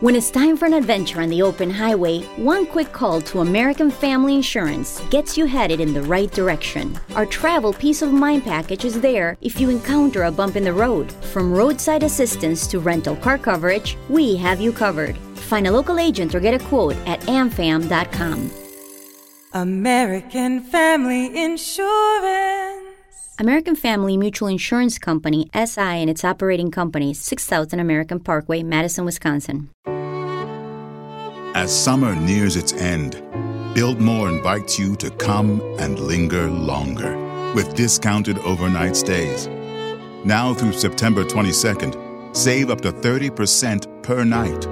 When it's time for an adventure on the open highway, one quick call to American Family Insurance gets you headed in the right direction. Our travel peace of mind package is there if you encounter a bump in the road. From roadside assistance to rental car coverage, we have you covered. Find a local agent or get a quote at amfam.com. American Family Insurance. American Family Mutual Insurance Company, SI, and its operating company, 6000 American Parkway, Madison, Wisconsin. As summer nears its end, Biltmore invites you to come and linger longer with discounted overnight stays. Now through September 22nd, save up to 30% per night.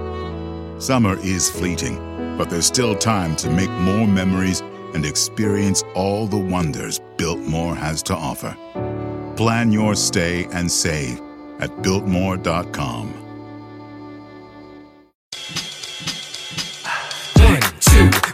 Summer is fleeting, but there's still time to make more memories and experience all the wonders Biltmore has to offer. Plan your stay and save at Biltmore.com.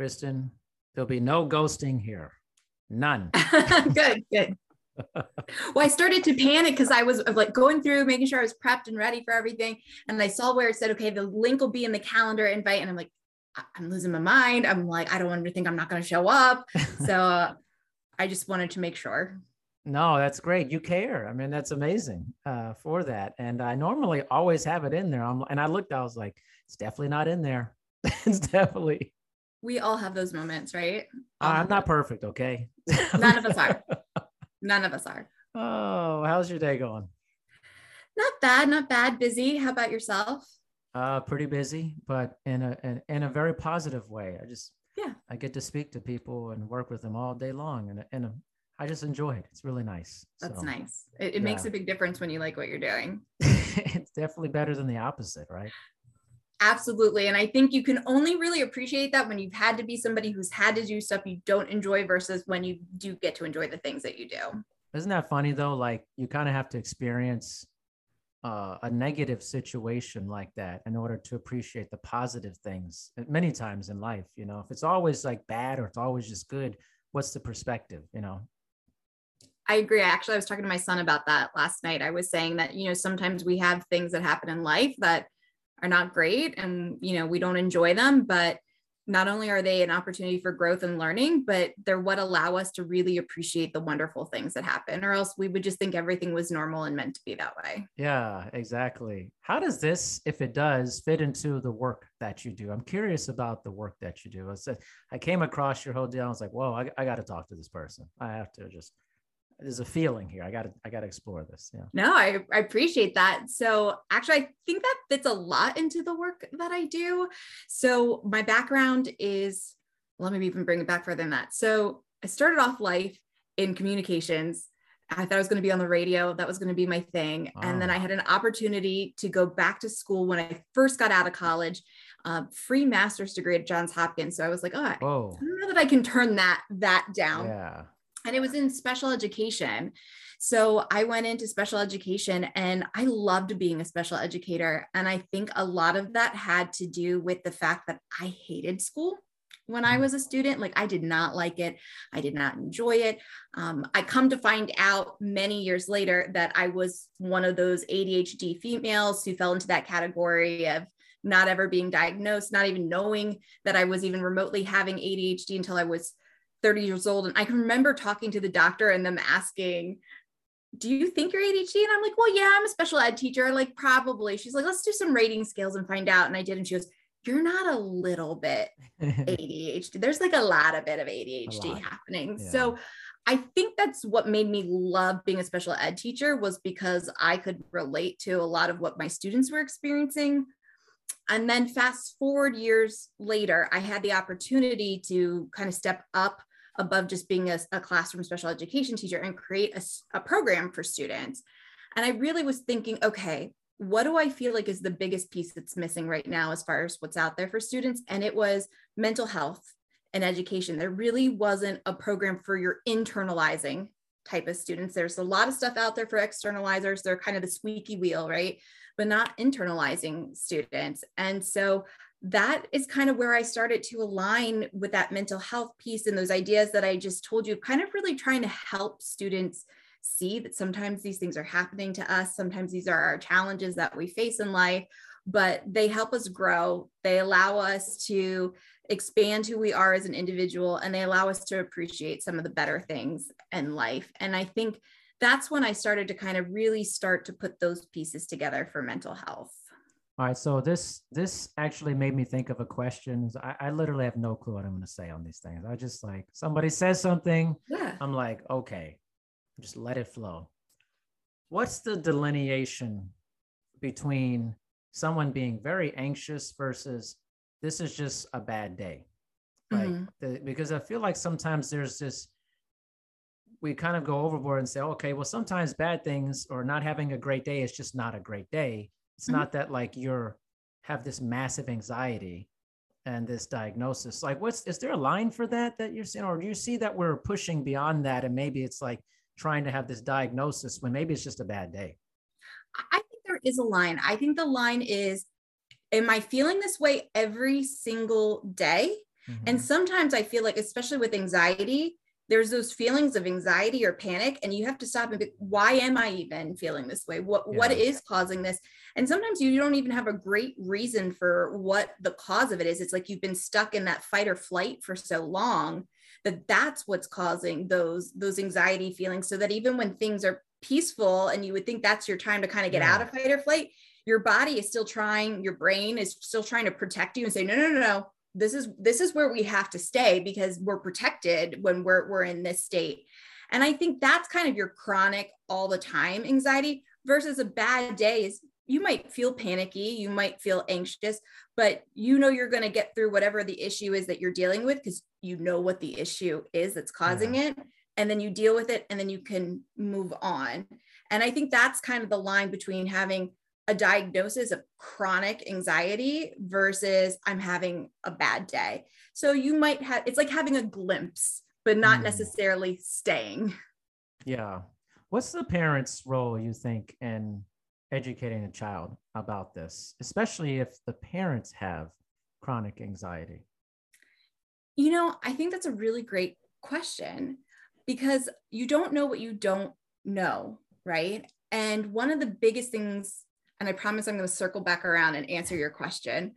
Kristen, there'll be no ghosting here. None. good, good. well, I started to panic because I was like going through, making sure I was prepped and ready for everything. And I saw where it said, okay, the link will be in the calendar invite. And I'm like, I'm losing my mind. I'm like, I don't want to think I'm not going to show up. So uh, I just wanted to make sure. No, that's great. You care. I mean, that's amazing uh, for that. And I normally always have it in there. I'm, and I looked, I was like, it's definitely not in there. it's definitely. We all have those moments, right? I'm not perfect, okay? None of us are. None of us are. Oh, how's your day going? Not bad, not bad. Busy. How about yourself? Uh, pretty busy, but in a in, in a very positive way. I just Yeah. I get to speak to people and work with them all day long, and and I just enjoy it. It's really nice. That's So, nice. It, it makes a big difference when you like what you're doing. it's definitely better than the opposite, right? Absolutely. And I think you can only really appreciate that when you've had to be somebody who's had to do stuff you don't enjoy versus when you do get to enjoy the things that you do. Isn't that funny though? Like you kind of have to experience uh, a negative situation like that in order to appreciate the positive things. Many times in life, you know, if it's always like bad or it's always just good, what's the perspective? You know? I agree. Actually, I was talking to my son about that last night. I was saying that, you know, sometimes we have things that happen in life that are not great and, you know, we don't enjoy them, but not only are they an opportunity for growth and learning, but they're what allow us to really appreciate the wonderful things that happen, or else we would just think everything was normal and meant to be that way. Yeah, exactly. How does this, if it does, fit into the work that you do? I'm curious about the work that you do. I said I came across your whole deal. I was like, whoa, I, I got to talk to this person. I have to just. There's a feeling here. I got to. I got to explore this. Yeah. No, I, I appreciate that. So, actually, I think that fits a lot into the work that I do. So, my background is, let me even bring it back further than that. So, I started off life in communications. I thought I was going to be on the radio. That was going to be my thing. And then Oh. I had an opportunity to go back to school when I first got out of college, uh, free master's degree at Johns Hopkins. So I was like, oh, I don't know that I can turn that that down Yeah. And it was in special education. So I went into special education and I loved being a special educator. And I think a lot of that had to do with the fact that I hated school when I was a student. Like I did not like it, I did not enjoy it. Um, I come to find out many years later that I was one of those ADHD females who fell into that category of not ever being diagnosed, not even knowing that I was even remotely having ADHD until I was 30 years old. And I can remember talking to the doctor and them asking, Do you think you're ADHD? And I'm like, Well, yeah, I'm a special ed teacher. Like, probably. She's like, Let's do some rating scales and find out. And I did. And she goes, You're not a little bit ADHD. There's like a lot of bit of ADHD happening. Yeah. So I think that's what made me love being a special ed teacher was because I could relate to a lot of what my students were experiencing. And then fast forward years later, I had the opportunity to kind of step up above just being a, a classroom special education teacher and create a program for students. And I really was thinking, okay, what do I feel like is the biggest piece that's missing right now as far as what's out there for students? And it was mental health and education. There really wasn't a program for your internalizing type of students. There's a lot of stuff out there for externalizers. They're kind of the squeaky wheel, right? But not internalizing students. And so that is kind of where I started to align with that mental health piece and those ideas that I just told you, kind of really trying to help students see that sometimes these things are happening to us. Sometimes these are our challenges that we face in life, but they help us grow. They allow us to expand who we are as an individual and they allow us to appreciate some of the better things in life. And I think that's when I started to kind of really start to put those pieces together for mental health. All right, so this this actually made me think of a question. I, I literally have no clue what I'm going to say on these things. I just like somebody says something, yeah. I'm like, okay, just let it flow. What's the delineation between someone being very anxious versus this is just a bad day? Like, mm-hmm. the, because I feel like sometimes there's this, we kind of go overboard and say, okay, well, sometimes bad things or not having a great day is just not a great day. It's mm-hmm. not that like you're have this massive anxiety and this diagnosis. Like, what's is there a line for that that you're seeing, or do you see that we're pushing beyond that and maybe it's like trying to have this diagnosis when maybe it's just a bad day? I think there is a line. I think the line is Am I feeling this way every single day? Mm-hmm. And sometimes I feel like, especially with anxiety, there's those feelings of anxiety or panic and you have to stop and be why am i even feeling this way what yeah. what is causing this and sometimes you don't even have a great reason for what the cause of it is it's like you've been stuck in that fight or flight for so long that that's what's causing those those anxiety feelings so that even when things are peaceful and you would think that's your time to kind of get yeah. out of fight or flight your body is still trying your brain is still trying to protect you and say no no no no this is this is where we have to stay because we're protected when we're we're in this state and i think that's kind of your chronic all the time anxiety versus a bad day is you might feel panicky, you might feel anxious, but you know you're going to get through whatever the issue is that you're dealing with because you know what the issue is that's causing yeah. it. And then you deal with it and then you can move on. And I think that's kind of the line between having a diagnosis of chronic anxiety versus I'm having a bad day. So you might have, it's like having a glimpse, but not mm. necessarily staying. Yeah. What's the parent's role, you think, in educating a child about this, especially if the parents have chronic anxiety? You know, I think that's a really great question because you don't know what you don't know, right? And one of the biggest things, and I promise I'm going to circle back around and answer your question,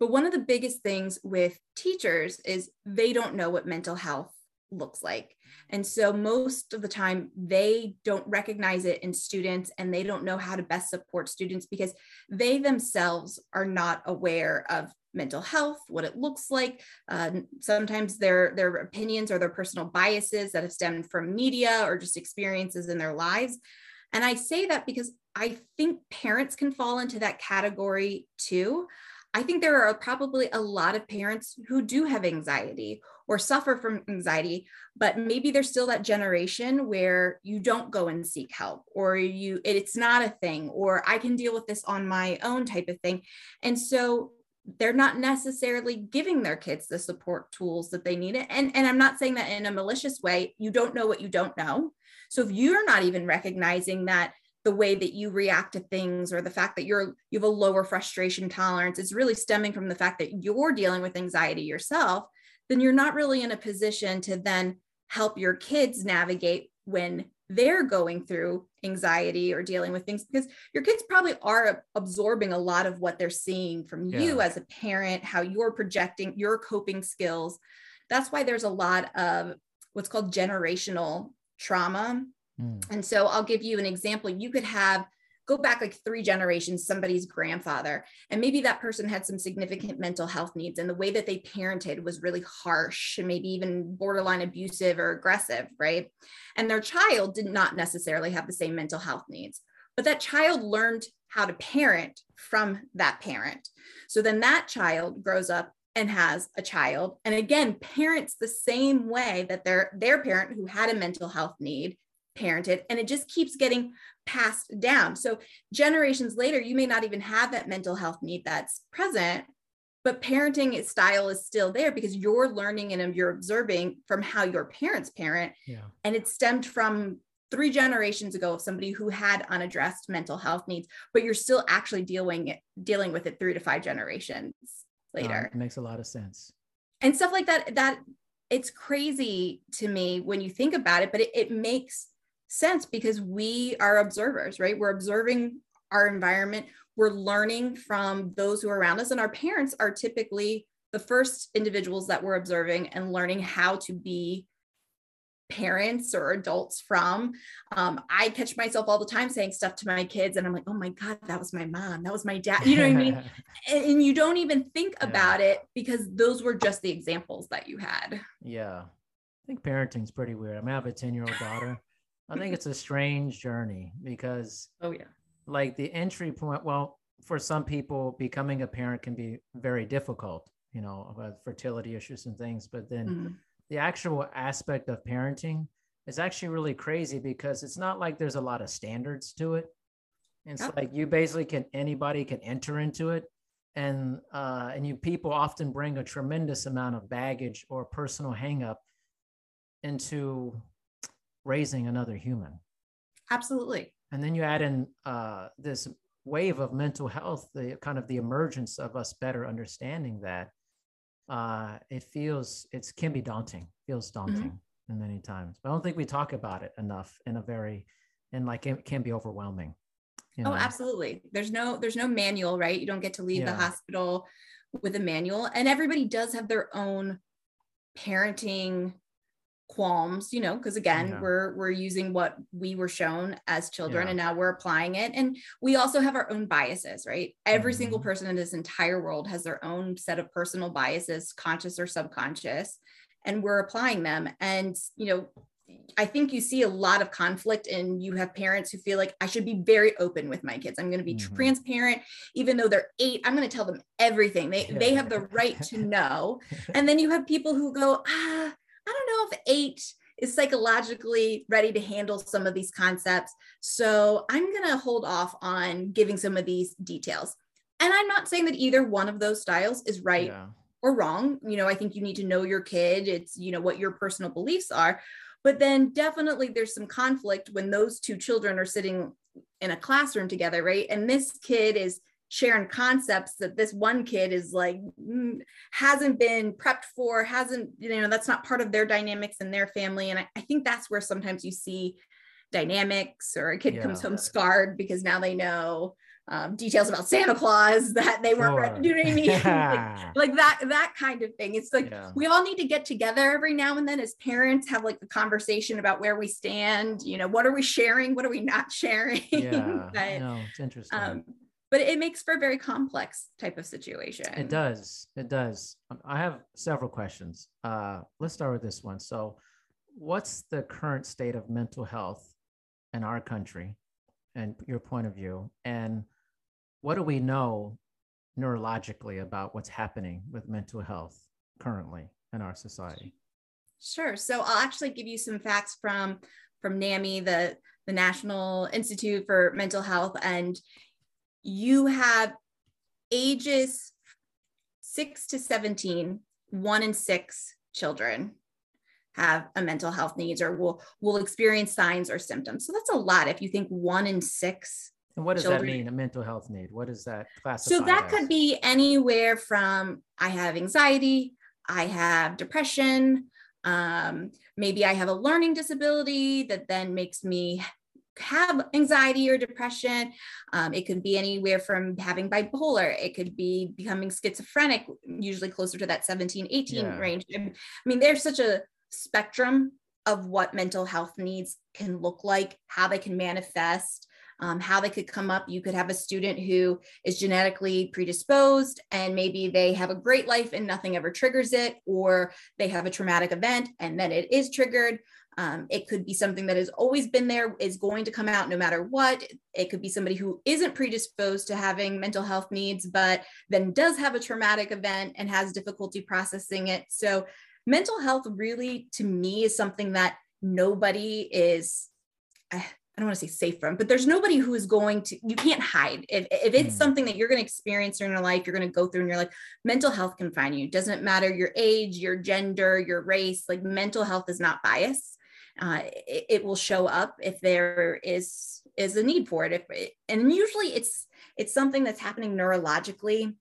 but one of the biggest things with teachers is they don't know what mental health looks like. And so most of the time, they don't recognize it in students and they don't know how to best support students because they themselves are not aware of mental health, what it looks like. Uh, sometimes their, their opinions or their personal biases that have stemmed from media or just experiences in their lives. And I say that because I think parents can fall into that category too. I think there are probably a lot of parents who do have anxiety or suffer from anxiety, but maybe there's still that generation where you don't go and seek help or you it's not a thing or I can deal with this on my own type of thing. And so they're not necessarily giving their kids the support tools that they need. And, and I'm not saying that in a malicious way. You don't know what you don't know. So if you're not even recognizing that the way that you react to things or the fact that you're you have a lower frustration tolerance is really stemming from the fact that you're dealing with anxiety yourself then you're not really in a position to then help your kids navigate when they're going through anxiety or dealing with things because your kids probably are absorbing a lot of what they're seeing from yeah. you as a parent how you're projecting your coping skills that's why there's a lot of what's called generational trauma Mm. And so I'll give you an example. You could have go back like three generations, somebody's grandfather, and maybe that person had some significant mental health needs, and the way that they parented was really harsh and maybe even borderline abusive or aggressive, right? And their child did not necessarily have the same mental health needs, but that child learned how to parent from that parent. So then that child grows up and has a child and again parents the same way that their their parent who had a mental health need parented and it just keeps getting passed down so generations later you may not even have that mental health need that's present but parenting style is still there because you're learning and you're observing from how your parents parent Yeah. and it stemmed from three generations ago of somebody who had unaddressed mental health needs but you're still actually dealing dealing with it three to five generations later it makes a lot of sense. and stuff like that that it's crazy to me when you think about it but it, it makes sense because we are observers right we're observing our environment we're learning from those who are around us and our parents are typically the first individuals that we're observing and learning how to be parents or adults from um, i catch myself all the time saying stuff to my kids and i'm like oh my god that was my mom that was my dad you know what i mean and, and you don't even think Yeah. about it because those were just the examples that you had Yeah. I think parenting's pretty weird. I mean, I have a 10 year old daughter. I think it's a strange journey because, oh yeah like, the entry point, well, for some people, becoming a parent can be very difficult, you know, with fertility issues and things. But then Mhm. the actual aspect of parenting is actually really crazy because it's not like there's a lot of standards to it. It's Yep. like you basically can anybody can enter into it, and uh, and you people often bring a tremendous amount of baggage or personal hangup into raising another human, absolutely. And then you add in uh, this wave of mental health, the kind of the emergence of us better understanding that uh, it feels it can be daunting, feels daunting in many times. But I don't think we talk about it enough in a very and like it can be overwhelming. you oh absolutely. There's no there's no manual right? You don't get to leave the hospital with a manual. And everybody does have their own parenting qualms you know because again Yeah. we're we're using what we were shown as children Yeah. and now we're applying it and we also have our own biases right every single Mhm. person in this entire world has their own set of personal biases conscious or subconscious and we're applying them and you know I think you see a lot of conflict and you have parents who feel like I should be very open with my kids. I'm going to be Mhm. transparent even though they're 8. I'm going to tell them everything. They they have the right to know. And then you have people who go, "Ah, I don't know if 8 is psychologically ready to handle some of these concepts. So I'm going to hold off on giving some of these details." And I'm not saying that either one of those styles is right Yeah. or wrong. You know, I think you need to know your kid. It's, you know, what your personal beliefs are. But then definitely there's some conflict when those two children are sitting in a classroom together, right? And this kid is sharing concepts that this one kid is like mm, hasn't been prepped for, hasn't, you know, that's not part of their dynamics in their family. And I, I think that's where sometimes you see dynamics or a kid comes home scarred because now they know um, details about Santa Claus that they weren't ready. You know what I mean? Like, like that that kind of thing it's like Yeah. we all need to get together every now and then as parents have like a conversation about where we stand you know what are we sharing what are we not sharing yeah. But, no, it's interesting. um, but it makes for a very complex type of situation It does. It does. Um, I have several questions. Uh, let's start with this one. So, what's the current state of mental health in our country and your point of view? And what do we know neurologically about what's happening with mental health currently in our society? Sure. So I'll actually give you some facts from from NAMI, the the National Institute for Mental Health, and you have ages six to 17, one in six children have a mental health needs or will will experience signs or symptoms. So that's a lot. If you think one in six And what does Children- that mean? A mental health need? What is that classified? So that as? could be anywhere from I have anxiety, I have depression, um, maybe I have a learning disability that then makes me have anxiety or depression. Um, it could be anywhere from having bipolar, it could be becoming schizophrenic, usually closer to that 17, 18 Yeah. range. I mean, there's such a spectrum of what mental health needs can look like, how they can manifest. Um, how they could come up. You could have a student who is genetically predisposed and maybe they have a great life and nothing ever triggers it, or they have a traumatic event and then it is triggered. Um, it could be something that has always been there, is going to come out no matter what. It could be somebody who isn't predisposed to having mental health needs, but then does have a traumatic event and has difficulty processing it. So, mental health really, to me, is something that nobody is I don't want to say safe from, but there's nobody who is going to, you can't hide. If, if it's mm. something that you're going to experience in your life, you're going to go through and you're like, mental health can find you. Doesn't matter your age, your gender, your race, like mental health is not bias. Uh, it, it, will show up if there is is a need for it. If it, and usually it's it's something that's happening neurologically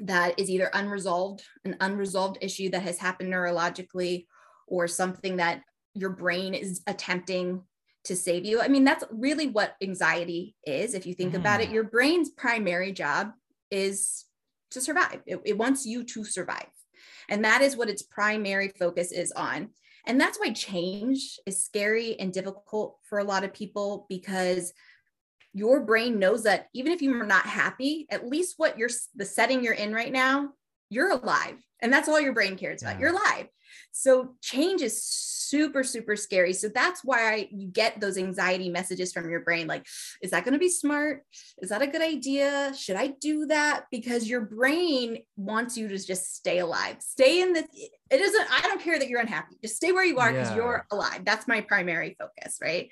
that is either unresolved, an unresolved issue that has happened neurologically, or something that your brain is attempting to save you. I mean, that's really what anxiety is. If you think mm. about it, mm. your brain's primary job is to survive, it, it wants you to survive. And that is what its primary focus is on. And that's why change is scary and difficult for a lot of people because your brain knows that even if you're not happy, at least what you're the setting you're in right now, you're alive. And that's all your brain cares about. You're alive. So change is super, super scary. So that's why you get those anxiety messages from your brain like, is that going to be smart? Is that a good idea? Should I do that? Because your brain wants you to just stay alive, stay in the, it isn't, I don't care that you're unhappy, just stay where you are because yeah. you're alive. That's my primary focus, right?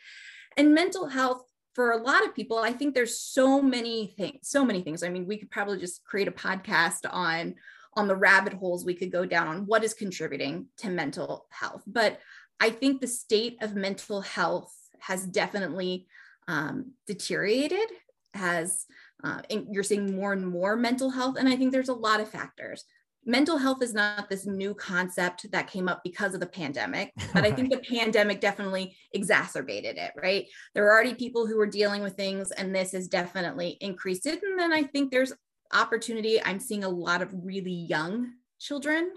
And mental health for a lot of people, I think there's so many things, so many things. I mean, we could probably just create a podcast on on the rabbit holes we could go down on what is contributing to mental health. But I think the state of mental health has definitely um, deteriorated, has uh, you're seeing more and more mental health. And I think there's a lot of factors. Mental health is not this new concept that came up because of the pandemic, but I think the pandemic definitely exacerbated it, right? There are already people who were dealing with things, and this has definitely increased it. And then I think there's opportunity. I'm seeing a lot of really young children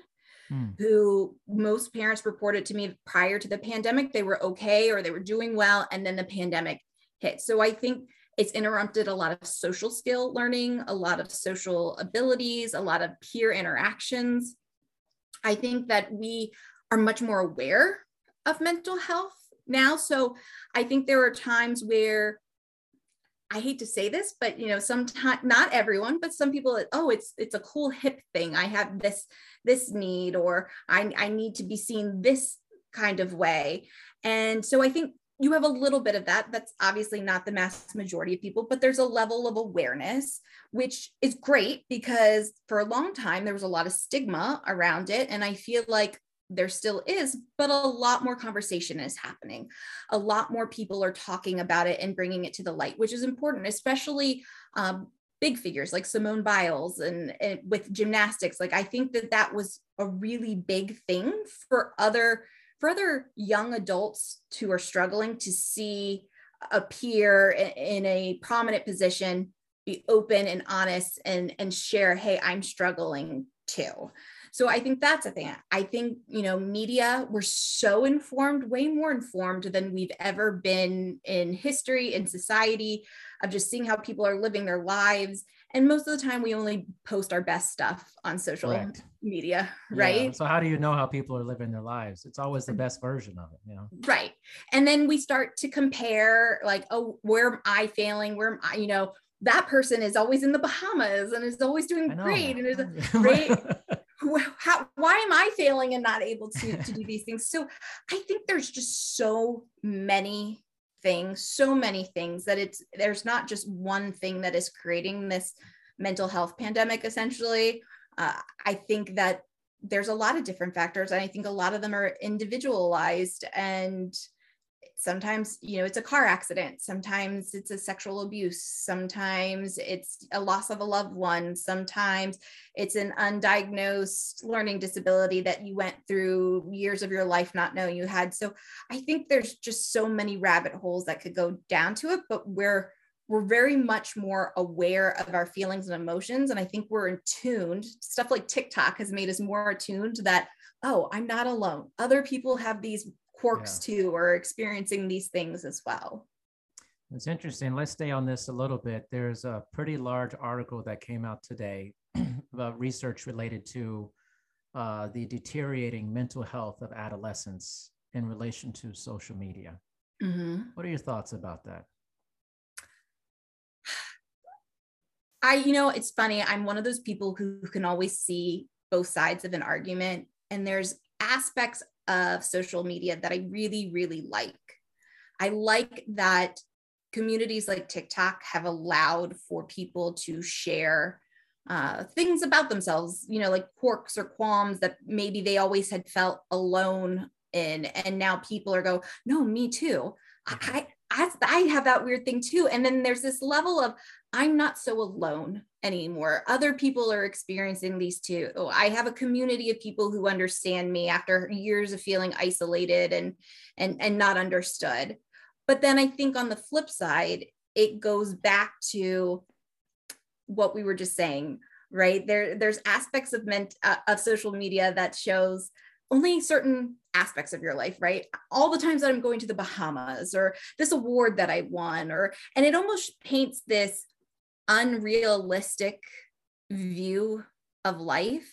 hmm. who most parents reported to me prior to the pandemic they were okay or they were doing well and then the pandemic hit. So i think it's interrupted a lot of social skill learning a lot of social abilities a lot of peer interactions. I think that we are much more aware of mental health now. So i think there are times where I hate to say this, but you know, sometimes not everyone, but some people, oh, it's it's a cool hip thing. I have this this need, or I I need to be seen this kind of way. And so I think you have a little bit of that. That's obviously not the mass majority of people, but there's a level of awareness, which is great because for a long time there was a lot of stigma around it. And I feel like there still is, but a lot more conversation is happening. A lot more people are talking about it and bringing it to the light, which is important, especially um, big figures like Simone Biles and, and with gymnastics. Like I think that that was a really big thing for other for other young adults who are struggling to see a peer in a prominent position be open and honest and and share hey i'm struggling too so I think that's a thing. I think, you know, media, we're so informed, way more informed than we've ever been in history, in society, of just seeing how people are living their lives. And most of the time, we only post our best stuff on social Correct. media, right? Yeah. So, how do you know how people are living their lives? It's always the best version of it, you know? Right. And then we start to compare, like, oh, where am I failing? Where am I, you know, that person is always in the Bahamas and is always doing great and is great. How, why am I failing and not able to, to do these things? So I think there's just so many things, so many things that it's there's not just one thing that is creating this mental health pandemic essentially. Uh, I think that there's a lot of different factors and I think a lot of them are individualized and sometimes you know it's a car accident sometimes it's a sexual abuse sometimes it's a loss of a loved one sometimes it's an undiagnosed learning disability that you went through years of your life not knowing you had. So i think there's just so many rabbit holes that could go down to it but we're we're very much more aware of our feelings and emotions. And i think we're in tuned stuff like tiktok has made us more attuned that oh i'm not alone. Other people have these quirks yeah. too or experiencing these things as well. It's interesting. Let's stay on this a little bit. There's a pretty large article that came out today about research related to uh, the deteriorating mental health of adolescents in relation to social media. Mm-hmm. What are your thoughts about that? I, you know, it's funny. I'm one of those people who can always see both sides of an argument. And there's aspects of social media that I really, really like. I like that communities like TikTok have allowed for people to share uh, things about themselves, you know, like quirks or qualms that maybe they always had felt alone in. And now people are go, no, me too. I, I, I have that weird thing too. And then there's this level of, I'm not so alone anymore. Other people are experiencing these too. Oh, I have a community of people who understand me after years of feeling isolated and and and not understood. But then I think on the flip side, it goes back to what we were just saying, right? There there's aspects of ment uh, of social media that shows only certain aspects of your life, right? All the times that I'm going to the Bahamas or this award that I won or and it almost paints this unrealistic view of life.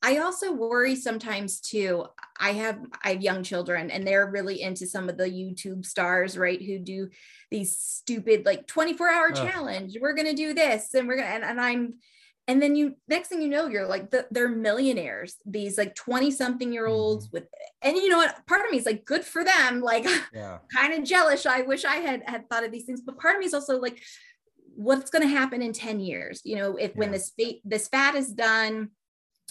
I also worry sometimes too. I have I have young children and they're really into some of the YouTube stars, right? Who do these stupid like 24 hour oh. challenge. We're gonna do this and we're gonna and, and I'm and then you next thing you know you're like the, they're millionaires these like 20 something year olds mm-hmm. with and you know what part of me is like good for them like yeah. kind of jealous i wish i had had thought of these things but part of me is also like what's going to happen in 10 years you know if yeah. when this fat this fat is done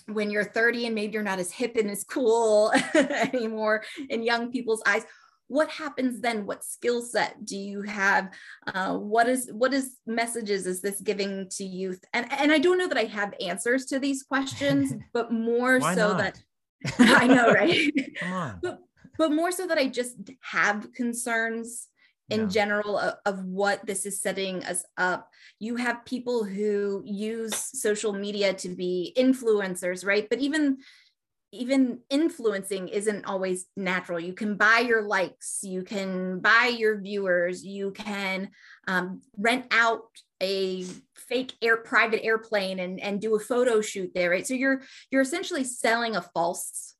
when you're 30 and maybe you're not as hip and as cool anymore in young people's eyes what happens then what skill set do you have uh, what is what is messages is this giving to youth and and i don't know that i have answers to these questions but more so not? that i know right Come on. but but more so that i just have concerns in yeah. general of, of, what this is setting us up. You have people who use social media to be influencers, right? But even even influencing isn't always natural. You can buy your likes, you can buy your viewers, you can um, rent out a fake air private airplane and, and do a photo shoot there, right? So you're you're essentially selling a false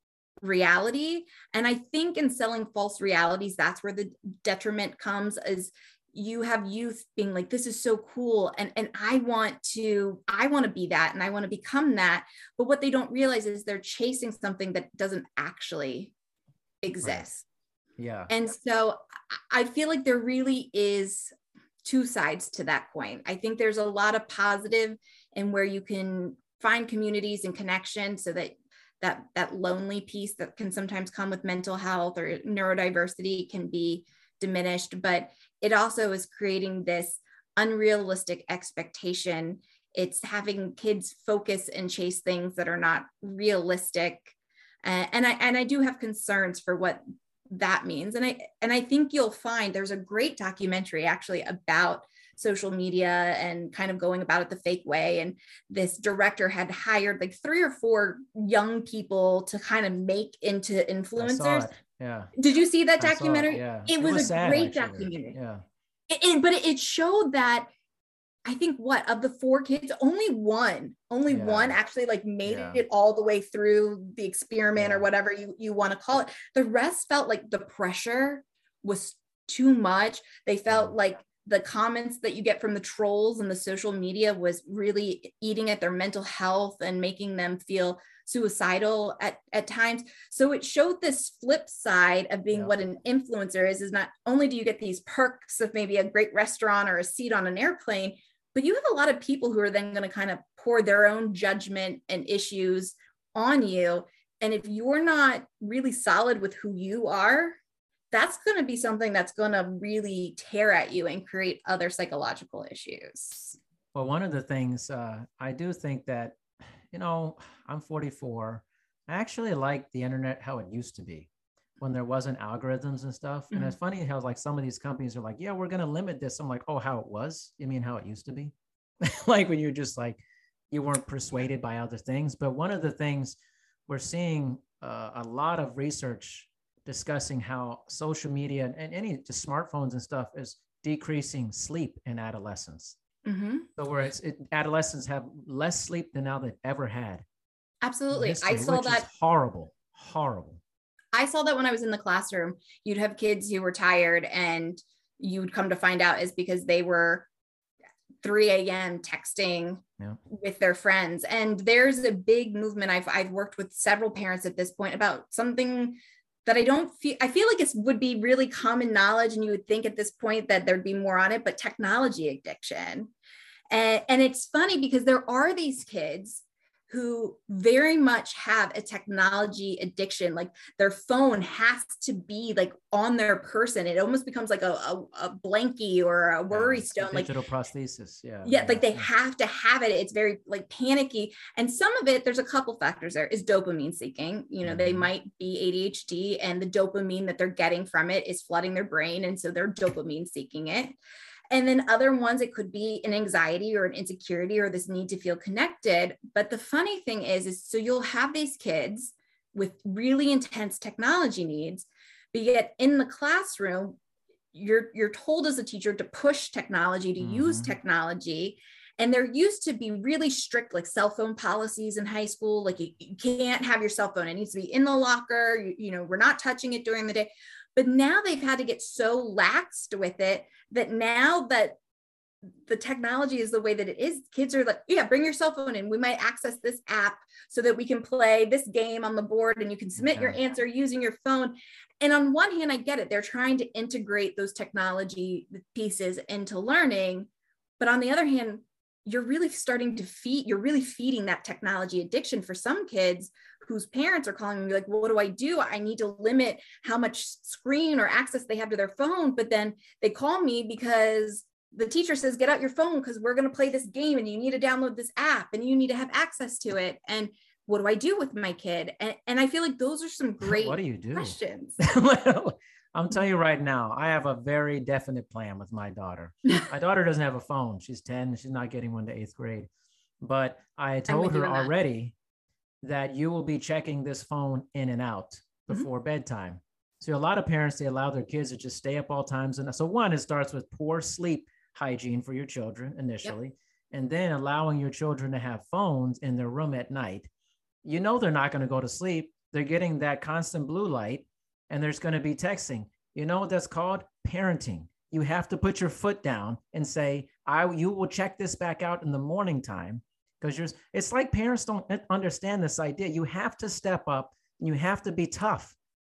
reality and i think in selling false realities that's where the detriment comes is you have youth being like this is so cool and and i want to i want to be that and i want to become that but what they don't realize is they're chasing something that doesn't actually exist. Right. yeah. And so i feel like there really is two sides to that coin. I think there's a lot of positive and where you can find communities and connection so that that that lonely piece that can sometimes come with mental health or neurodiversity can be diminished but it also is creating this unrealistic expectation it's having kids focus and chase things that are not realistic uh, and i and i do have concerns for what that means and i and i think you'll find there's a great documentary actually about social media and kind of going about it the fake way. And this director had hired like three or four young people to kind of make into influencers. Yeah. Did you see that documentary? It, yeah. it, was, was a sad, great actually. documentary. Yeah. It, it, but it showed that I think what of the four kids, only one, only yeah. one actually like made yeah. it all the way through the experiment yeah. or whatever you, you want to call it. The rest felt like the pressure was too much. They felt like the comments that you get from the trolls and the social media was really eating at their mental health and making them feel suicidal at, at times so it showed this flip side of being yeah. what an influencer is is not only do you get these perks of maybe a great restaurant or a seat on an airplane but you have a lot of people who are then going to kind of pour their own judgment and issues on you and if you're not really solid with who you are that's going to be something that's going to really tear at you and create other psychological issues. Well, one of the things uh, I do think that, you know, I'm 44. I actually like the internet how it used to be when there wasn't algorithms and stuff. Mm-hmm. And it's funny how like some of these companies are like, yeah, we're going to limit this. I'm like, oh, how it was? You mean how it used to be? like when you're just like, you weren't persuaded by other things. But one of the things we're seeing uh, a lot of research discussing how social media and any just smartphones and stuff is decreasing sleep in adolescence. Mm-hmm. So where it's it, adolescents have less sleep than now they've ever had. Absolutely, I saw that horrible, horrible. I saw that when I was in the classroom. You'd have kids who were tired, and you'd come to find out is because they were 3 a.m. texting yeah. with their friends. And there's a big movement. I've I've worked with several parents at this point about something that I don't feel I feel like it would be really common knowledge and you would think at this point that there'd be more on it but technology addiction. And and it's funny because there are these kids who very much have a technology addiction like their phone has to be like on their person. It almost becomes like a, a, a blankie or a worry stone like digital prosthesis. Yeah yeah like they have to have it. It's very like panicky. And some of it there's a couple factors there is dopamine seeking. You know mm-hmm. they might be adhd and the dopamine that they're getting from it is flooding their brain and so they're dopamine seeking it and then other ones, it could be an anxiety or an insecurity or this need to feel connected. But the funny thing is, is so you'll have these kids with really intense technology needs, but yet in the classroom, you're you're told as a teacher to push technology, to mm-hmm. use technology. And there used to be really strict like cell phone policies in high school. Like you, you can't have your cell phone. It needs to be in the locker. You, you know, we're not touching it during the day. But now they've had to get so laxed with it that now that the technology is the way that it is, kids are like, yeah, bring your cell phone in. We might access this app so that we can play this game on the board and you can submit your answer using your phone. And on one hand, I get it. They're trying to integrate those technology pieces into learning. But on the other hand, you're really starting to feed, you're really feeding that technology addiction for some kids whose parents are calling me like, well, what do I do? I need to limit how much screen or access they have to their phone. But then they call me because the teacher says, get out your phone because we're going to play this game and you need to download this app and you need to have access to it. And what do I do with my kid? And, and I feel like those are some great what do you do? questions. I'm telling you right now, I have a very definite plan with my daughter. my daughter doesn't have a phone. She's 10. She's not getting one to eighth grade. But I told her already that you will be checking this phone in and out mm-hmm. before mm-hmm. bedtime. So a lot of parents they allow their kids to just stay up all times, and so one it starts with poor sleep hygiene for your children initially, yep. and then allowing your children to have phones in their room at night. You know they're not going to go to sleep. They're getting that constant blue light, and there's going to be texting. You know what that's called? Parenting. You have to put your foot down and say, "I you will check this back out in the morning time." because you're it's like parents don't understand this idea you have to step up and you have to be tough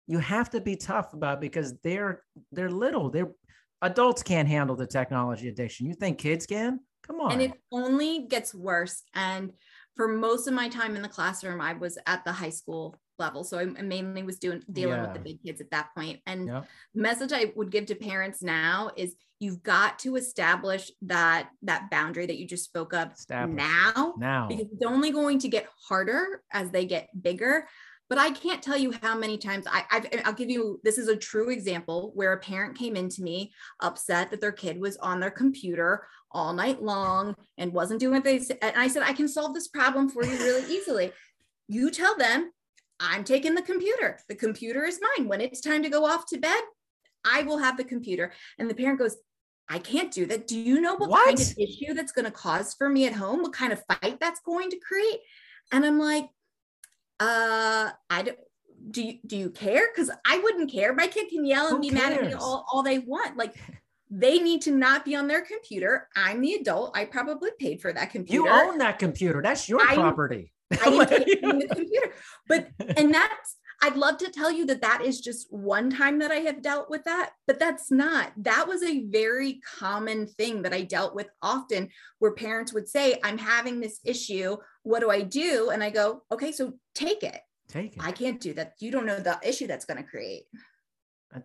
you have to be tough about because they're they're little they're adults can't handle the technology addiction you think kids can come on and it only gets worse and for most of my time in the classroom i was at the high school level. So I mainly was doing dealing yeah. with the big kids at that point. And yep. message I would give to parents now is you've got to establish that that boundary that you just spoke of now. Now. Because it's only going to get harder as they get bigger. But I can't tell you how many times I, I've, I'll give you this is a true example where a parent came into me upset that their kid was on their computer all night long and wasn't doing what they said. And I said, I can solve this problem for you really easily. You tell them I'm taking the computer. The computer is mine. When it's time to go off to bed, I will have the computer. And the parent goes, I can't do that. Do you know what, what? kind of issue that's going to cause for me at home? What kind of fight that's going to create? And I'm like, uh, I don't. Do you do you care? Because I wouldn't care. My kid can yell and Who be cares? mad at me all, all they want. Like they need to not be on their computer. I'm the adult. I probably paid for that computer. You own that computer. That's your I, property. I taking the computer. But and that's I'd love to tell you that that is just one time that I have dealt with that, but that's not. That was a very common thing that I dealt with often where parents would say, I'm having this issue. What do I do? And I go, okay, so take it. Take it. I can't do that. You don't know the issue that's going to create.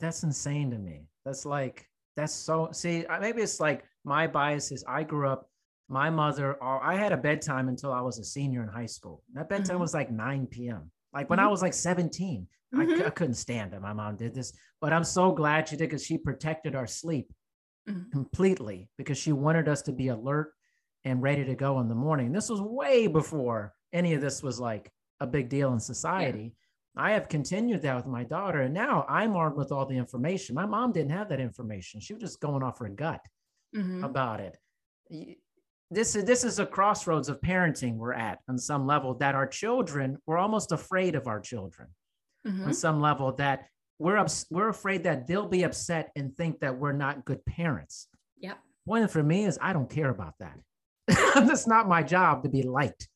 That's insane to me. That's like, that's so, see, maybe it's like my bias is I grew up my mother, uh, I had a bedtime until I was a senior in high school. That bedtime mm-hmm. was like 9 p.m. Like when mm-hmm. I was like 17, mm-hmm. I, I, couldn't stand it. My mom did this, but I'm so glad she did because she protected our sleep mm-hmm. completely because she wanted us to be alert and ready to go in the morning. This was way before any of this was like a big deal in society. Yeah. I have continued that with my daughter, and now I'm armed with all the information. My mom didn't have that information; she was just going off her gut mm-hmm. about it this is this is a crossroads of parenting we're at on some level that our children we're almost afraid of our children mm-hmm. on some level that we're ups, we're afraid that they'll be upset and think that we're not good parents. Yep. One for me is I don't care about that. That's not my job to be liked.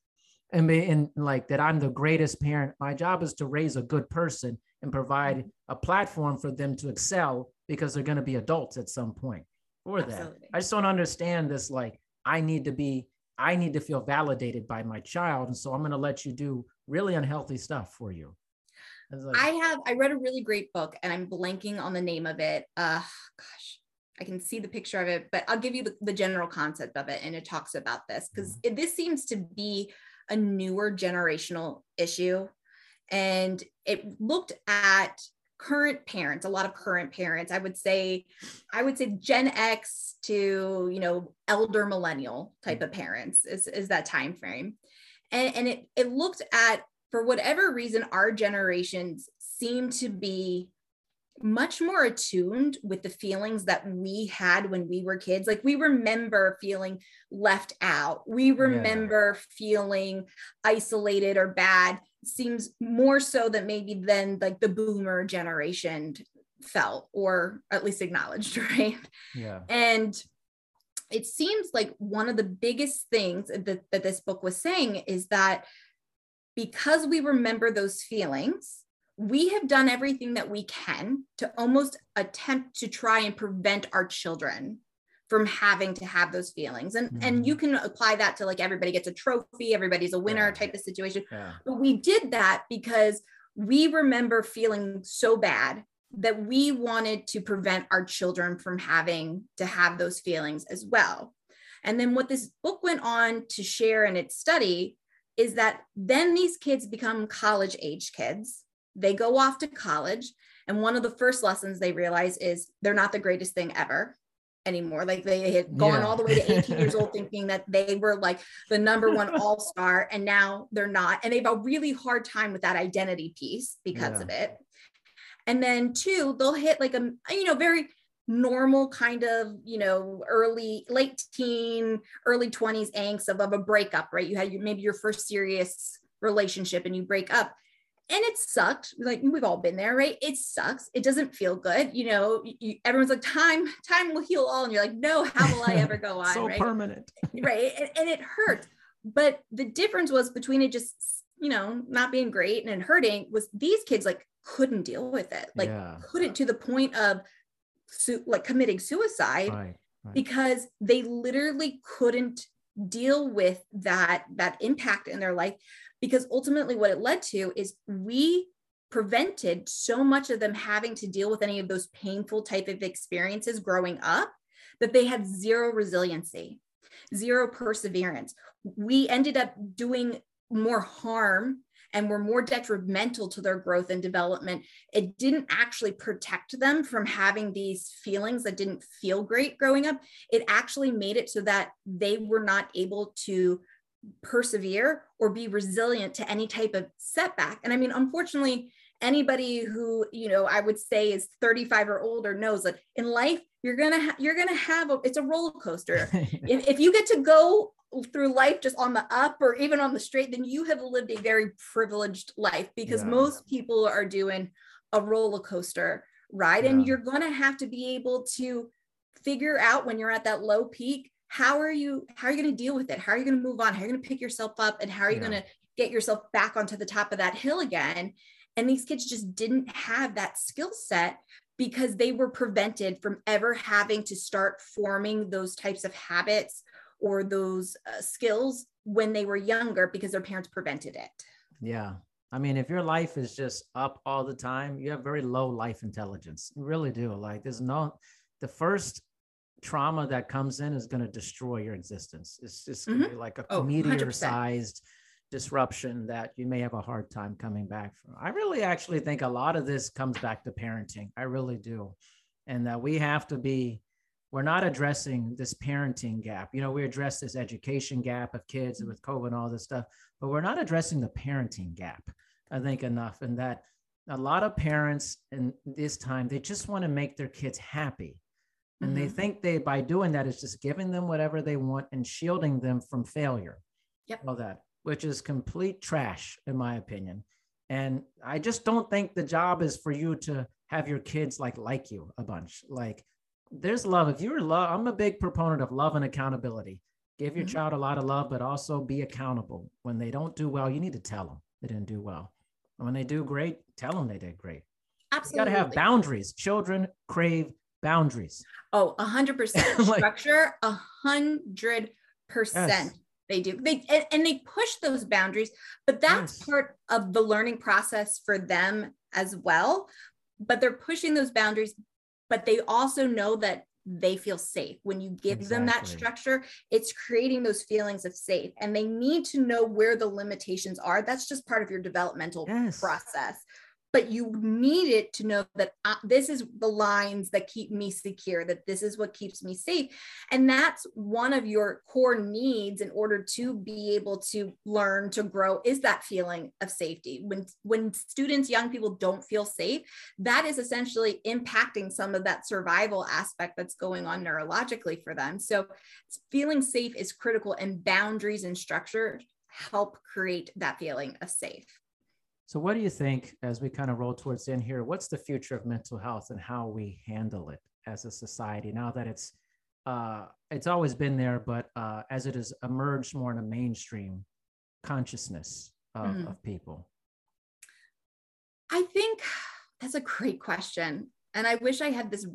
and be and like that I'm the greatest parent. My job is to raise a good person and provide Mm-hmm. a platform for them to excel because they're going to be adults at some point for that. I just don't understand this like I need to be I need to feel validated by my child and so I'm going to let you do really unhealthy stuff for you. It's like, I have I read a really great book and I'm blanking on the name of it. Uh gosh, I can see the picture of it, but I'll give you the, the general concept of it and it talks about this because this seems to be a newer generational issue and it looked at current parents a lot of current parents i would say i would say gen x to you know elder millennial type of parents is, is that time frame. And, and it, it looked at for whatever reason our generations seem to be much more attuned with the feelings that we had when we were kids. Like we remember feeling left out. We remember feeling isolated or bad seems more so that maybe than like the boomer generation felt or at least acknowledged right yeah. and it seems like one of the biggest things that, that this book was saying is that because we remember those feelings, we have done everything that we can to almost attempt to try and prevent our children from having to have those feelings. And and you mm-hmm. can apply that to like everybody gets a trophy, everybody's a winner Yeah. type of situation. Yeah. But we did that because we remember feeling so bad that we wanted to prevent our children from having to have those feelings as well. And then what this book went on to share in its study is that then these kids become college age kids. They go off to college. And one of the first lessons they realize is they're not the greatest thing ever anymore. Like they had gone Yeah. all the way to 18 years old thinking that they were like the number one all star, and now they're not. And they have a really hard time with that identity piece because Yeah. of it. And then two, they'll hit like a you know very normal kind of you know early late teen early 20s angst of, of a breakup right you had your, maybe your first serious relationship and you break up and it sucked like we've all been there right it sucks it doesn't feel good you know you, everyone's like time time will heal all and you're like no how will i ever go on so right permanent. right and, and it hurt but the difference was between it just you know not being great and hurting was these kids like couldn't deal with it like Yeah. couldn't to the point of su- like committing suicide Right. right. because they literally couldn't deal with that that impact in their life because ultimately what it led to is we prevented so much of them having to deal with any of those painful type of experiences growing up that they had zero resiliency zero perseverance. We ended up doing more harm and were more detrimental to their growth and development. It didn't actually protect them from having these feelings that didn't feel great growing up. It actually made it so that they were not able to persevere or be resilient to any type of setback. And i mean unfortunately anybody who you know i would say is 35 or older knows that in life you're gonna ha- you're gonna have a it's a roller coaster. If, if you get to go through life just on the up or even on the straight then you have lived a very privileged life because Yeah. most people are doing a roller coaster ride and you're going to have to be able to figure out when you're at that low peak how are you how are you going to deal with it how are you going to move on how are you going to pick yourself up and how are you Yeah. going to get yourself back onto the top of that hill again and these kids just didn't have that skill set because they were prevented from ever having to start forming those types of habits or those uh, skills when they were younger because their parents prevented it. Yeah. I mean, if your life is just up all the time, you have very low life intelligence. You really do. Like, there's no, the first trauma that comes in is going to destroy your existence. It's just be like a Oh, meteor sized disruption that you may have a hard time coming back from. I really actually think a lot of this comes back to parenting. I really do. And that we have to be, we're not addressing this parenting gap. You know, we address this education gap of kids with COVID and all this stuff, but we're not addressing the parenting gap, I think, enough. And that a lot of parents in this time, they just want to make their kids happy. And they Mhm. think they, by doing that, is just giving them whatever they want and shielding them from failure. Yep. All that, which is complete trash, in my opinion. And I just don't think the job is for you to have your kids like like you a bunch. Like there's love. If you're love, I'm a big proponent of love and accountability. Give your mm-hmm. child a lot of love, but also be accountable. When they don't do well, you need to tell them they didn't do well. And when they do great, tell them they did great. Absolutely. You got to have boundaries. Children crave boundaries. Oh, a hundred percent structure, a hundred percent. They do. They and, and, they push those boundaries, but that's yes. part of the learning process for them as well. But they're pushing those boundaries, but they also know that they feel safe. When you give exactly. them that structure, it's creating those feelings of safe. And they need to know where the limitations are. That's just part of your developmental yes. process but you need it to know that uh, this is the lines that keep me secure, that this is what keeps me safe. And that's one of your core needs in order to be able to learn to grow is that feeling of safety. When, when students, young people don't feel safe, that is essentially impacting some of that survival aspect that's going on neurologically for them. So feeling safe is critical and boundaries and structure help create that feeling of safe. So, what do you think as we kind of roll towards the end here? What's the future of mental health and how we handle it as a society now that it's uh, it's always been there, but uh, as it has emerged more in a mainstream consciousness of, mm. of people? I think that's a great question, and I wish I had this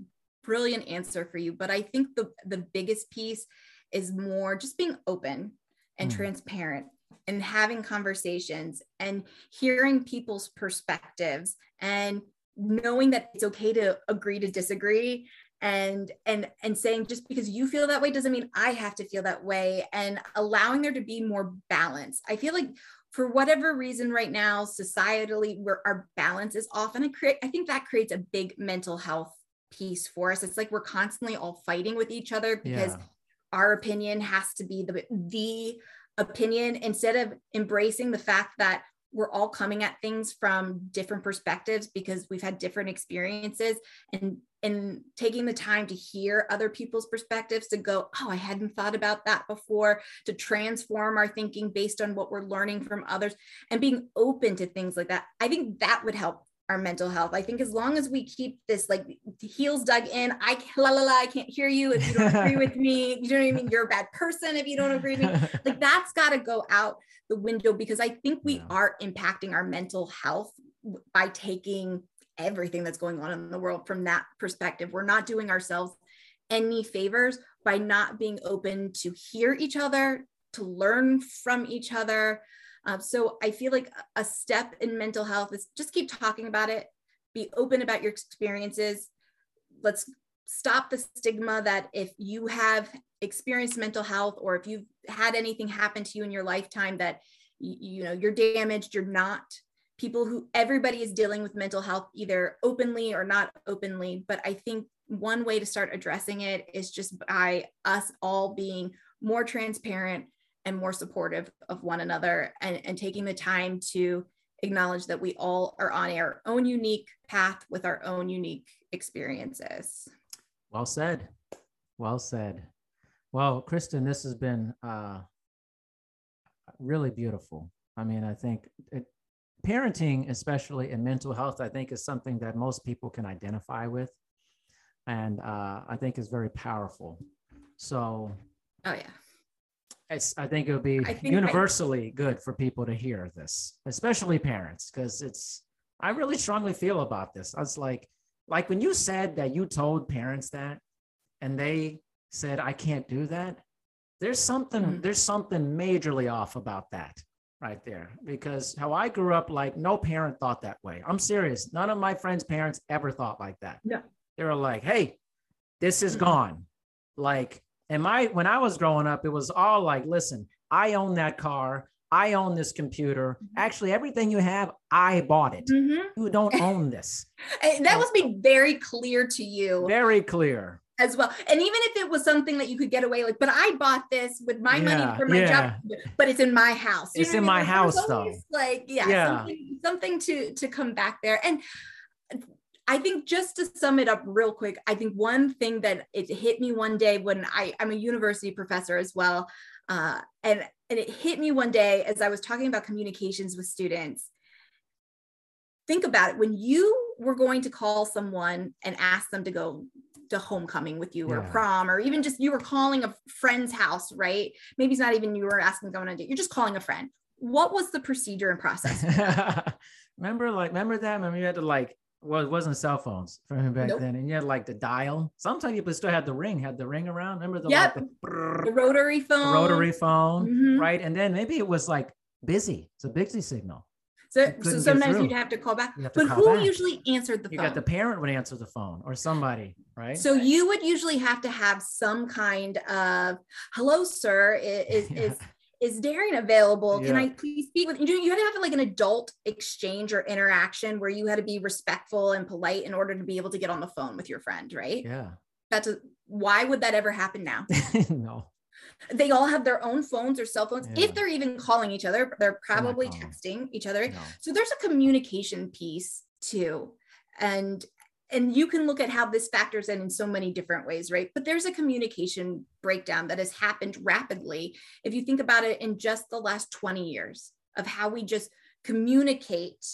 brilliant answer for you. But I think the the biggest piece is more just being open and mm. transparent and having conversations and hearing people's perspectives and knowing that it's okay to agree to disagree and and and saying just because you feel that way doesn't mean i have to feel that way and allowing there to be more balance i feel like for whatever reason right now societally where our balance is off and i create i think that creates a big mental health piece for us it's like we're constantly all fighting with each other because yeah. our opinion has to be the the opinion instead of embracing the fact that we're all coming at things from different perspectives because we've had different experiences and and taking the time to hear other people's perspectives to go oh i hadn't thought about that before to transform our thinking based on what we're learning from others and being open to things like that. I think that would help our mental health. I think as long as we keep this like heels dug in, I la la la, I can't hear you if you don't agree with me. You know what I mean? You're a bad person if you don't agree with me. Like that's got to go out the window because I think we yeah. are impacting our mental health by taking everything that's going on in the world from that perspective. We're not doing ourselves any favors by not being open to hear each other, to learn from each other, um, so I feel like a step in mental health is just keep talking about it, be open about your experiences. Let's stop the stigma that if you have experienced mental health or if you've had anything happen to you in your lifetime that you know you're damaged, you're not people who everybody is dealing with mental health either openly or not openly but i think one way to start addressing it is just by us all being more transparent and more supportive of one another and, and taking the time to acknowledge that we all are on our own unique path with our own unique experiences. Well said. Well said. Well, Kristen, this has been uh, really beautiful. I mean, I think it, parenting, especially in mental health, I think is something that most people can identify with. And uh, I think is very powerful. So, oh, yeah it's, I think it would be universally I, good for people to hear this, especially parents, because it's, I really strongly feel about this. I was like, like when you said that you told parents that and they said, I can't do that. There's something, mm-hmm. there's something majorly off about that right there. Because how I grew up, like no parent thought that way. I'm serious. None of my friends' parents ever thought like that. Yeah. They were like, hey, this is mm-hmm. gone. Like and my when I was growing up, it was all like, listen, I own that car. I own this computer. Mm-hmm. Actually, everything you have, I bought it. Mm-hmm. You don't own this. that must be very clear to you. Very clear. As well. And even if it was something that you could get away with, but I bought this with my yeah, money for my yeah. job, but it's in my house. You it's in my house though. Like, yeah, yeah. Something, something to to come back there. And I think just to sum it up real quick, I think one thing that it hit me one day when I, I'm a university professor as well. Uh, and, and it hit me one day as I was talking about communications with students. Think about it when you were going to call someone and ask them to go to homecoming with you or prom or even just you were calling a friend's house, right? Maybe it's not even you were asking them on a date. You're just calling a friend. What was the procedure and process? remember, like, remember that? Remember you had to like, well, it wasn't cell phones back Nope. then, and you had like the dial. Sometimes people still had the ring, had the ring around. Remember the, Yep. like, the brrrr, the rotary the phone. rotary phone, Mhm. right? And then maybe it was like busy. It's a busy signal. So, so sometimes you'd have to call back. To But call who back. usually answered the You phone? You got the parent would answer the phone or somebody, right? So you would usually have to have some kind of hello, sir. i- Is Yeah. is is Darren available? Can I please speak with you? You had to have like an adult exchange or interaction where you had to be respectful and polite in order to be able to get on the phone with your friend, right? yeah. That's a, why would that ever happen now? no. They all have their own phones or cell phones. Yeah. If they're even calling each other, they're probably texting each other. no. So there's a communication piece too. And and you can look at how this factors in in so many different ways, right? But there's a communication breakdown that has happened rapidly. If you think about it in just the last 20 years of how we just communicate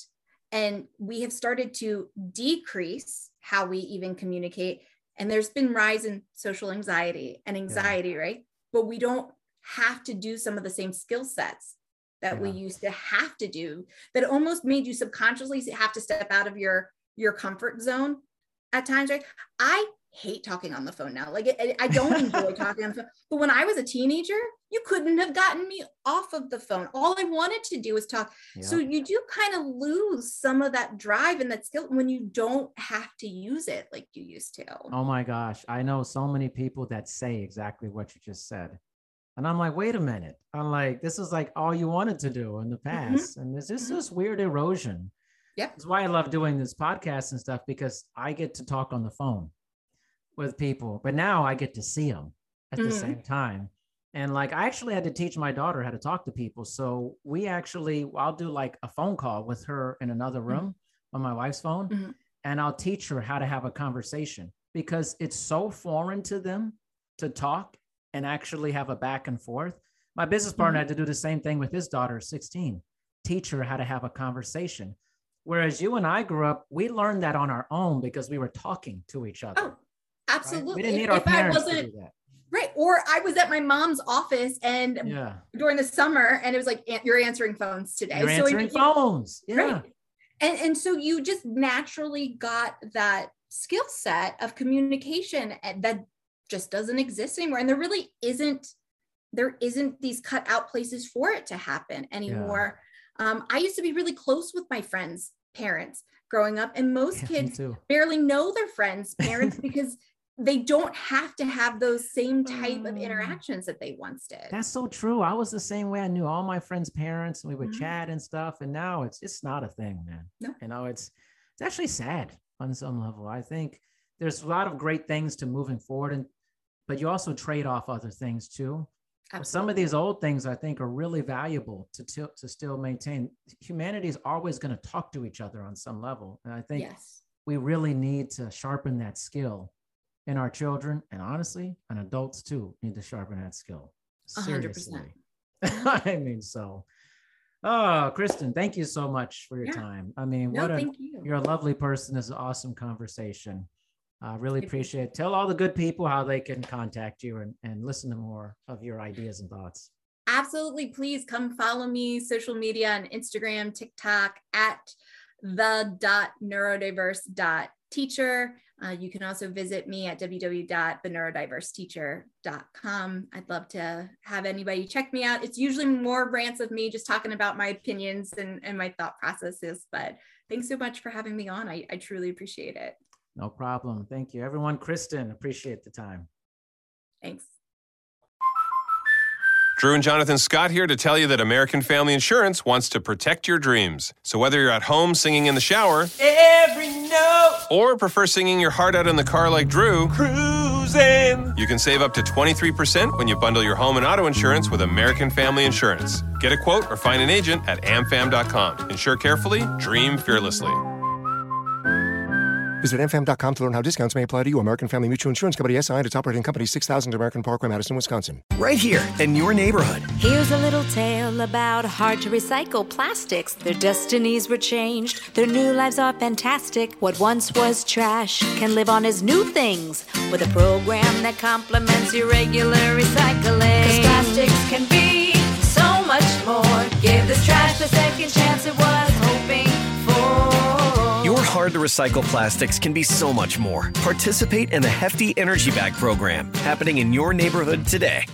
and we have started to decrease how we even communicate and there's been rise in social anxiety and anxiety, right? But we don't have to do some of the same skill sets that we used to have to do that almost made you subconsciously have to step out of your your comfort zone at times right i hate talking on the phone now like I, I don't enjoy talking on the phone but when i was a teenager you couldn't have gotten me off of the phone all i wanted to do was talk so you do kind of lose some of that drive and that skill when you don't have to use it like you used to Oh my gosh. I know so many people that say exactly what you just said. And I'm like, wait a minute. I'm like, this is like all you wanted to do in the past. And there's just Mhm. this weird erosion. Yep. That's why I love doing this podcast and stuff because I get to talk on the phone with people, but now I get to see them at the Mhm. same time. And like, I actually had to teach my daughter how to talk to people. So we actually, I'll do like a phone call with her in another room on my wife's phone, Mhm. and I'll teach her how to have a conversation because it's so foreign to them to talk and actually have a back and forth. My business partner had to do the same thing with his daughter, 16, teach her how to have a conversation. Whereas you and I grew up, we learned that on our own because we were talking to each other. oh right? absolutely We didn't need our if parents to wasn't do that. right or i was at my mom's office and Yeah. during the summer and it was like you're answering phones today You're So answering phones. Yeah. right. and and so you just naturally got that skill set of communication that just doesn't exist anymore and there really isn't there isn't these cut out places for it to happen anymore um, i used to be really close with my friends parents growing up and most Yeah, kids barely know their friends parents because they don't have to have those same type of Mm. interactions that they once did That's so true. I was the same way. I knew all my friends' parents, and we would Mhm. chat and stuff. And now it's it's not a thing, man. No. You know, it's it's actually sad on some level. I think there's a lot of great things to moving forward, and but you also trade off other things too. But Some of these old things I think are really valuable to to, to still maintain. Humanity is always going to talk to each other on some level, and I think yes. we really need to sharpen that skill in our children and honestly and adults too need to sharpen that skill. A hundred percent. seriously. I mean so. Oh kristen thank you so much for your Yeah. time. I mean no what a you. you're a lovely person. This is an awesome conversation i really appreciate it tell all the good people how they can contact you and, and listen to more of your ideas and thoughts absolutely please come follow me social media on instagram tiktok at the dot neurodiverse dot teacher uh, you can also visit me at www.theneuroDiverseTeacher.com. I'd love to have anybody check me out. It's usually more rants of me just talking about my opinions and, and my thought processes. But thanks so much for having me on. I, I truly appreciate it. No problem thank you everyone kristen appreciate the time Thanks. Drew and Jonathan Scott here to tell you that American Family Insurance wants to protect your dreams. So whether you're at home singing in the shower, Every note or prefer singing your heart out in the car like Drew, cruising. you can save up to 23% when you bundle your home and auto insurance with American Family Insurance. Get a quote or find an agent at amfam.com. Insure carefully, dream fearlessly. Visit amfam.com to learn how discounts may apply to you. American Family Mutual Insurance Company SI and its operating company 6000 American Parkway, Madison, Wisconsin. Right here in your neighborhood. Here's a little tale about hard to recycle plastics. Their destinies were changed, their new lives are fantastic. What once was trash can live on as new things with a program that complements your regular recycling. Cause plastics can be so much more. Give this trash the second chance it was hoping for. Your hard to recycle plastics can be so much more. Participate in the Hefty Energy Bag program happening in your neighborhood today.